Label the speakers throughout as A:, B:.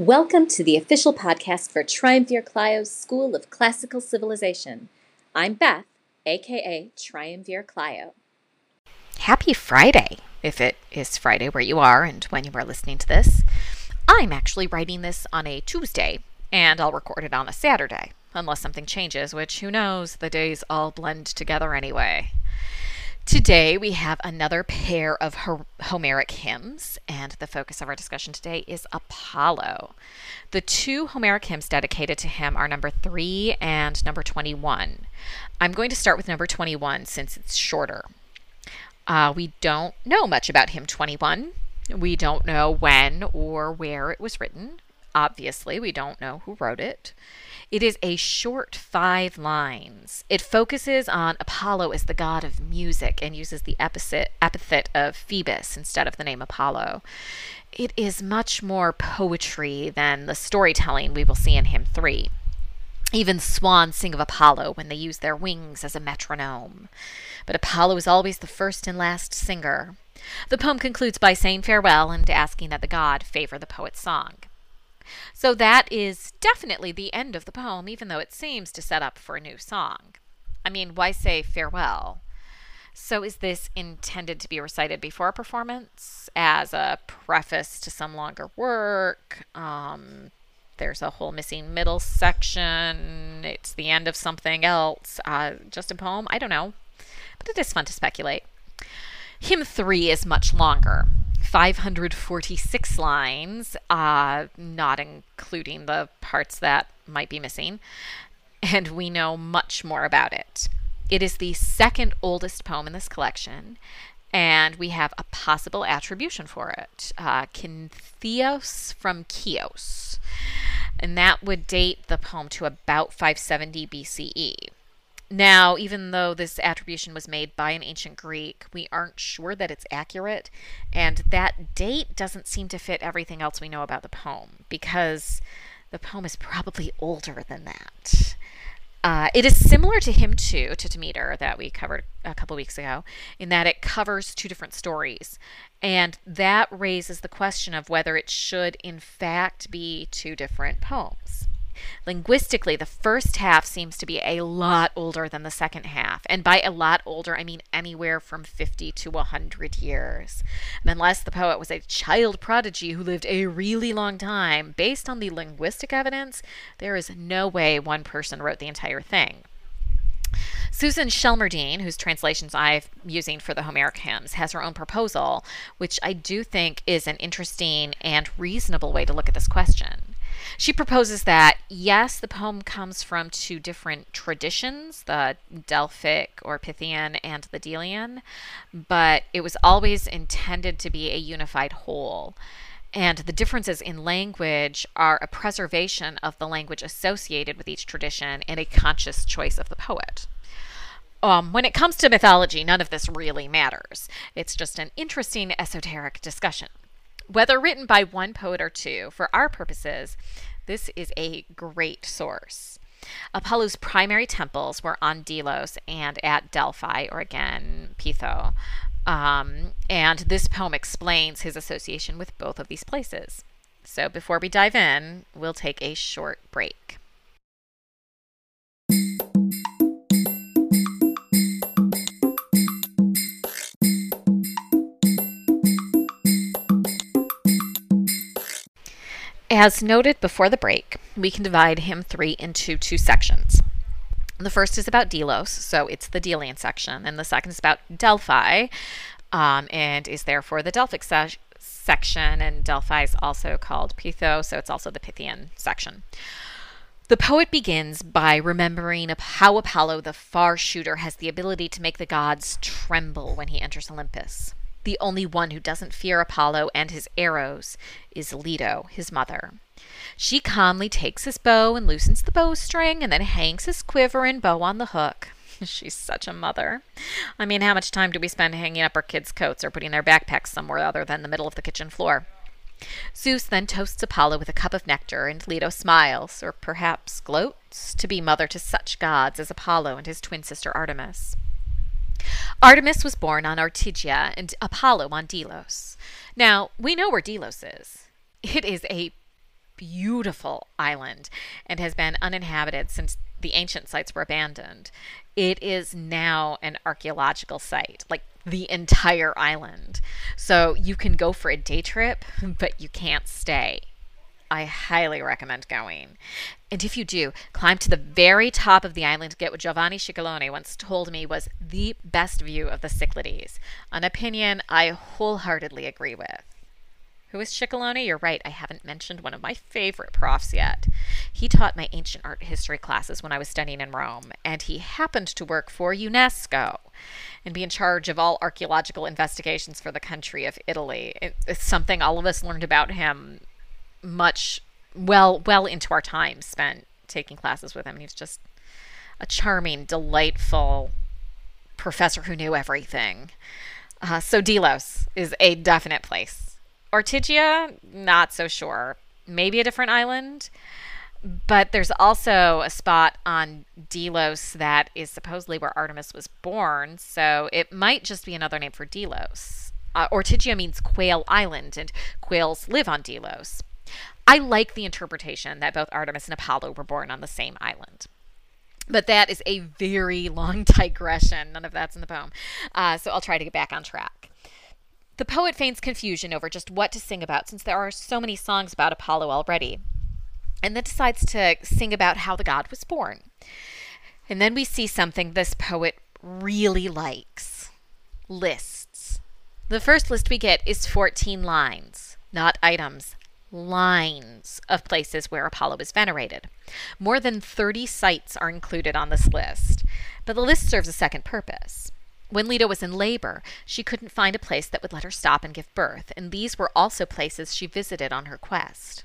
A: Welcome to the official podcast for Triumvir Clio's School of Classical Civilization. I'm Beth, aka Triumvir Clio.
B: Happy Friday, if it is Friday where you are and when you are listening to this. I'm actually writing this on a Tuesday, and I'll record it on a Saturday, unless something changes, which who knows, the days all blend together anyway. Today we have another pair of Homeric hymns, and the focus of our discussion today is Apollo. The two Homeric hymns dedicated to him are number 3 and number 21. I'm going to start with number 21 since it's shorter. Uh, we don't know much about hymn 21. We don't know when or where it was written. Obviously, we don't know who wrote it. It is a short five lines. It focuses on Apollo as the god of music and uses the epithet, of Phoebus instead of the name Apollo. It is much more poetry than the storytelling we will see in Hymn 3. Even swans sing of Apollo when they use their wings as a metronome. But Apollo is always the first and last singer. The poem concludes by saying farewell and asking that the god favor the poet's song. So that is definitely the end of the poem, even though it seems to set up for a new song. I mean, why say farewell? So, is this intended to be recited before a performance as a preface to some longer work? Um, there's a whole missing middle section. It's the end of something else. Uh, just a poem? I don't know. But it is fun to speculate. Hymn 3 is much longer. 546 lines, uh, not including the parts that might be missing, and we know much more about it. It is the second oldest poem in this collection, and we have a possible attribution for it uh, Cynaethus from Chios. And that would date the poem to about 570 BCE. Now, even though this attribution was made by an ancient Greek, we aren't sure that it's accurate, and that date doesn't seem to fit everything else we know about the poem, because the poem is probably older than that. Uh, it is similar to Hymn 2, to Demeter, that we covered a couple weeks ago, in that it covers two different stories. And that raises the question of whether it should, in fact, be two different poems. Linguistically, the first half seems to be a lot older than the second half. And by a lot older, I mean anywhere from 50 to 100 years. And unless the poet was a child prodigy who lived a really long time, based on the linguistic evidence, there is no way one person wrote the entire thing. Susan Shelmerdine, whose translations I'm using for the Homeric hymns, has her own proposal, which I do think is an interesting and reasonable way to look at this question. She proposes that, yes, the poem comes from two different traditions, the Delphic or Pythian and the Delian, but it was always intended to be a unified whole. And the differences in language are a preservation of the language associated with each tradition and a conscious choice of the poet. Um, when it comes to mythology, none of this really matters. It's just an interesting esoteric discussion. Whether written by one poet or two, for our purposes, this is a great source. Apollo's primary temples were on Delos and at Delphi, or again, Pytho. Um, and this poem explains his association with both of these places. So before we dive in, we'll take a short break. As noted before the break, we can divide hymn 3 into two sections. The first is about Delos, so it's the Delian section, and the second is about Delphi, um, and is therefore the Delphic se- section, and Delphi is also called Pytho, so it's also the Pythian section. The poet begins by remembering how Apollo, the far shooter, has the ability to make the gods tremble when he enters Olympus. The only one who doesn't fear Apollo and his arrows is Leto, his mother. She calmly takes his bow and loosens the bowstring and then hangs his quiver and bow on the hook. She's such a mother. I mean, how much time do we spend hanging up our kids' coats or putting their backpacks somewhere other than the middle of the kitchen floor? Zeus then toasts Apollo with a cup of nectar, and Leto smiles, or perhaps gloats, to be mother to such gods as Apollo and his twin sister Artemis. Artemis was born on Ortygia and Apollo on Delos. Now, we know where Delos is. It is a beautiful island and has been uninhabited since the ancient sites were abandoned. It is now an archaeological site, like the entire island. So you can go for a day trip, but you can't stay. I highly recommend going. And if you do, climb to the very top of the island to get what Giovanni Ciccoloné once told me was the best view of the Cyclades, an opinion I wholeheartedly agree with. Who is Ciccoloné? You're right, I haven't mentioned one of my favorite profs yet. He taught my ancient art history classes when I was studying in Rome, and he happened to work for UNESCO and be in charge of all archaeological investigations for the country of Italy. It's something all of us learned about him much well well into our time spent taking classes with him. He's just a charming, delightful professor who knew everything. Uh, so Delos is a definite place. Ortygia, not so sure. Maybe a different island. But there's also a spot on Delos that is supposedly where Artemis was born, so it might just be another name for Delos. Uh, Ortygia means Quail Island, and quails live on Delos. I like the interpretation that both Artemis and Apollo were born on the same island. But that is a very long digression. None of that's in the poem. Uh, so I'll try to get back on track. The poet feigns confusion over just what to sing about since there are so many songs about Apollo already, and then decides to sing about how the god was born. And then we see something this poet really likes lists. The first list we get is 14 lines, not items, lines of places where Apollo is venerated. More than 30 sites are included on this list, but the list serves a second purpose. When Leto was in labor, she couldn't find a place that would let her stop and give birth, and these were also places she visited on her quest.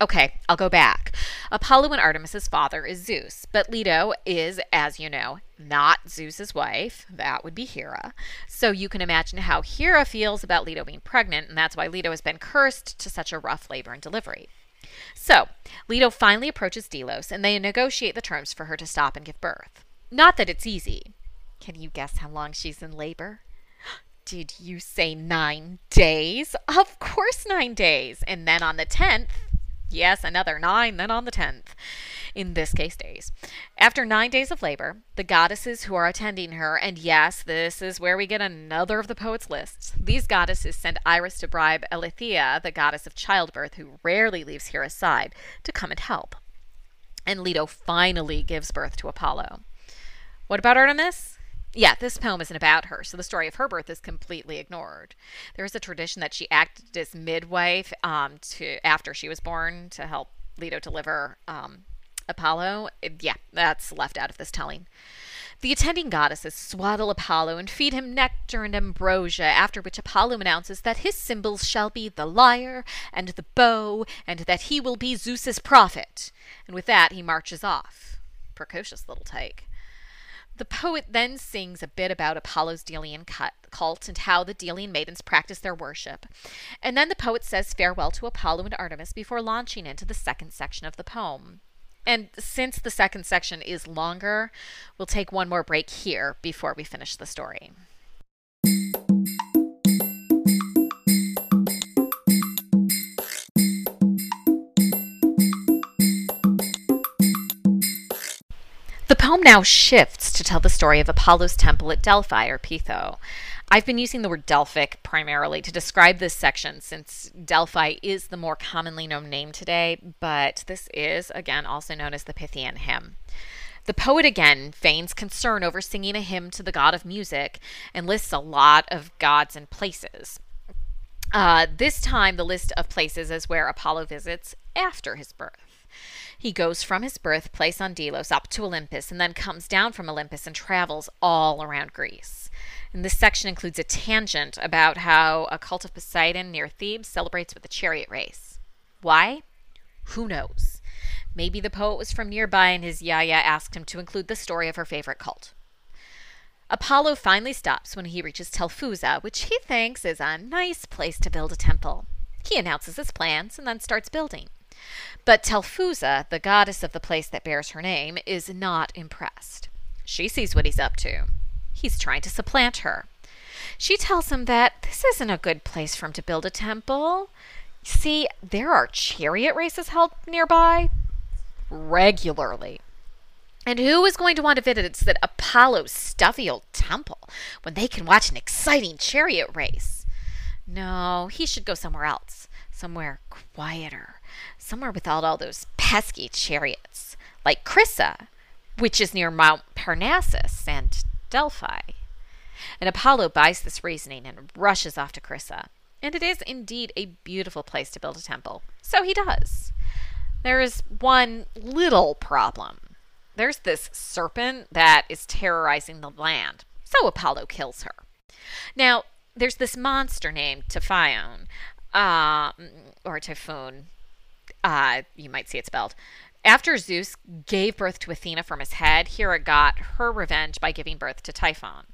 B: Okay, I'll go back. Apollo and Artemis's father is Zeus, but Leto is, as you know, not Zeus's wife. That would be Hera. So you can imagine how Hera feels about Leto being pregnant, and that's why Leto has been cursed to such a rough labor and delivery. So, Leto finally approaches Delos, and they negotiate the terms for her to stop and give birth. Not that it's easy. Can you guess how long she's in labor? Did you say nine days? Of course, nine days. And then on the 10th, Yes, another nine, then on the tenth. In this case, days. After nine days of labor, the goddesses who are attending her, and yes, this is where we get another of the poet's lists. These goddesses send Iris to bribe Eileithyia, the goddess of childbirth, who rarely leaves Hera's side, to come and help. And Leto finally gives birth to Apollo. What about Artemis? Yeah, this poem isn't about her, so the story of her birth is completely ignored. There is a tradition that she acted as midwife um, to after she was born to help Leto deliver um, Apollo. Yeah, that's left out of this telling. The attending goddesses swaddle Apollo and feed him nectar and ambrosia, after which Apollo announces that his symbols shall be the lyre and the bow, and that he will be Zeus's prophet. And with that, he marches off. Precocious little tyke. The poet then sings a bit about Apollo's Delian cult and how the Delian maidens practice their worship. And then the poet says farewell to Apollo and Artemis before launching into the second section of the poem. And since the second section is longer, we'll take one more break here before we finish the story. Poem now shifts to tell the story of Apollo's temple at Delphi or Pytho. I've been using the word Delphic primarily to describe this section since Delphi is the more commonly known name today, but this is, again, also known as the Pythian hymn. The poet again feigns concern over singing a hymn to the god of music and lists a lot of gods and places. Uh, this time, the list of places is where Apollo visits after his birth. He goes from his birthplace on Delos up to Olympus and then comes down from Olympus and travels all around Greece. And this section includes a tangent about how a cult of Poseidon near Thebes celebrates with a chariot race. Why? Who knows? Maybe the poet was from nearby and his Yaya asked him to include the story of her favorite cult. Apollo finally stops when he reaches Telphusa, which he thinks is a nice place to build a temple. He announces his plans and then starts building. But Telphusa, the goddess of the place that bears her name, is not impressed. She sees what he's up to. He's trying to supplant her. She tells him that this isn't a good place for him to build a temple. See, there are chariot races held nearby regularly. And who is going to want to visit that Apollo's stuffy old temple when they can watch an exciting chariot race? No, he should go somewhere else, somewhere quieter, somewhere without all those pesky chariots, like Crissa, which is near Mount Parnassus and Delphi. And Apollo buys this reasoning and rushes off to Crissa. And it is indeed a beautiful place to build a temple. So he does. There is one little problem. There's this serpent that is terrorizing the land. So Apollo kills her. Now, there's this monster named Typhon, uh, or Typhoon. Uh, you might see it spelled. After Zeus gave birth to Athena from his head, Hera got her revenge by giving birth to Typhon.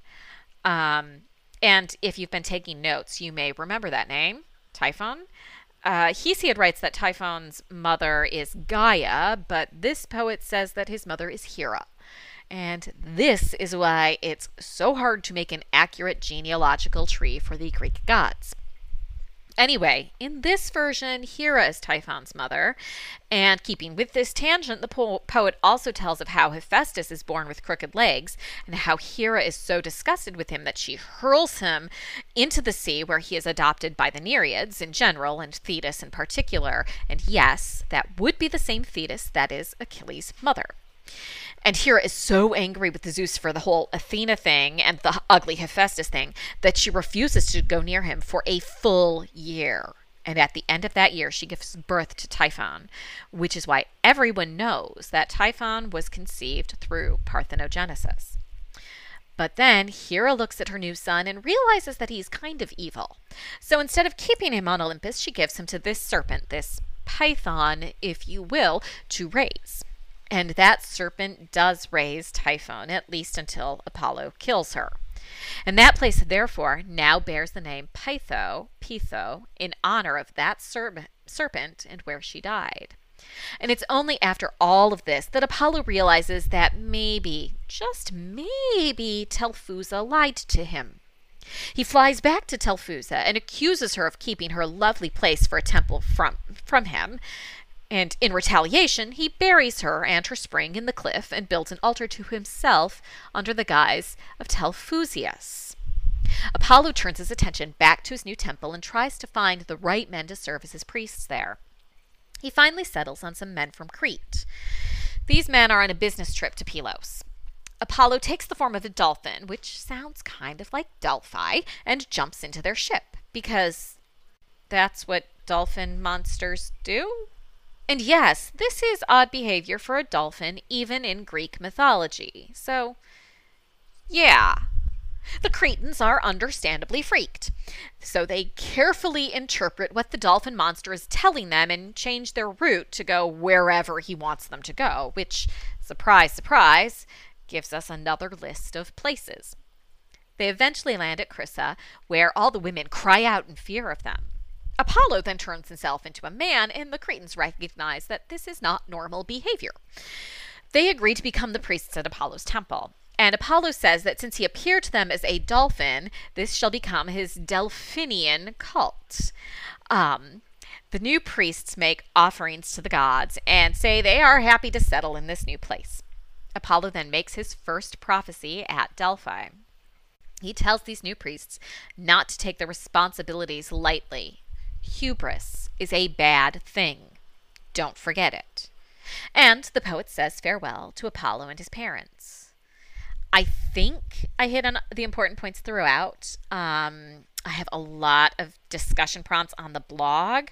B: Um, and if you've been taking notes, you may remember that name, Typhon. Uh, Hesiod writes that Typhon's mother is Gaia, but this poet says that his mother is Hera. And this is why it's so hard to make an accurate genealogical tree for the Greek gods. Anyway, in this version, Hera is Typhon's mother. And keeping with this tangent, the po- poet also tells of how Hephaestus is born with crooked legs and how Hera is so disgusted with him that she hurls him into the sea where he is adopted by the Nereids in general and Thetis in particular. And yes, that would be the same Thetis that is Achilles' mother. And Hera is so angry with Zeus for the whole Athena thing and the ugly Hephaestus thing that she refuses to go near him for a full year. And at the end of that year, she gives birth to Typhon, which is why everyone knows that Typhon was conceived through parthenogenesis. But then Hera looks at her new son and realizes that he's kind of evil. So instead of keeping him on Olympus, she gives him to this serpent, this python, if you will, to raise. And that serpent does raise Typhon, at least until Apollo kills her. And that place, therefore, now bears the name Pytho, Pytho, in honor of that ser- serpent and where she died. And it's only after all of this that Apollo realizes that maybe, just maybe, Telphusa lied to him. He flies back to Telphusa and accuses her of keeping her lovely place for a temple from, from him, and in retaliation, he buries her and her spring in the cliff and builds an altar to himself under the guise of Telphusius. Apollo turns his attention back to his new temple and tries to find the right men to serve as his priests there. He finally settles on some men from Crete. These men are on a business trip to Pylos. Apollo takes the form of a dolphin, which sounds kind of like Delphi, and jumps into their ship because that's what dolphin monsters do. And yes, this is odd behavior for a dolphin, even in Greek mythology. So, yeah. The Cretans are understandably freaked. So they carefully interpret what the dolphin monster is telling them and change their route to go wherever he wants them to go, which, surprise, surprise, gives us another list of places. They eventually land at Crissa, where all the women cry out in fear of them. Apollo then turns himself into a man, and the Cretans recognize that this is not normal behavior. They agree to become the priests at Apollo's temple. And Apollo says that since he appeared to them as a dolphin, this shall become his Delphinian cult. Um, the new priests make offerings to the gods and say they are happy to settle in this new place. Apollo then makes his first prophecy at Delphi. He tells these new priests not to take the responsibilities lightly Hubris is a bad thing. Don't forget it. And the poet says farewell to Apollo and his parents. I think I hit on the important points throughout. Um, I have a lot of discussion prompts on the blog,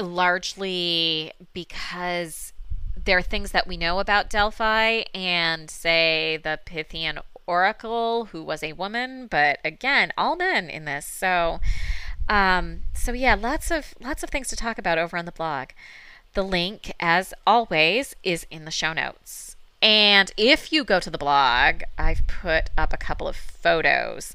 B: largely because there are things that we know about Delphi and, say, the Pythian oracle, who was a woman, but again, all men in this. So um, so yeah, lots of lots of things to talk about over on the blog. The link, as always, is in the show notes. And if you go to the blog, I've put up a couple of photos.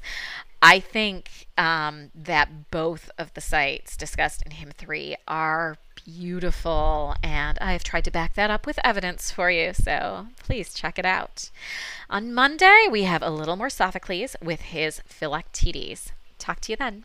B: I think um, that both of the sites discussed in Hymn 3 are beautiful, and I've tried to back that up with evidence for you, so please check it out. On Monday, we have a little more Sophocles with his Philoctetes. Talk to you then.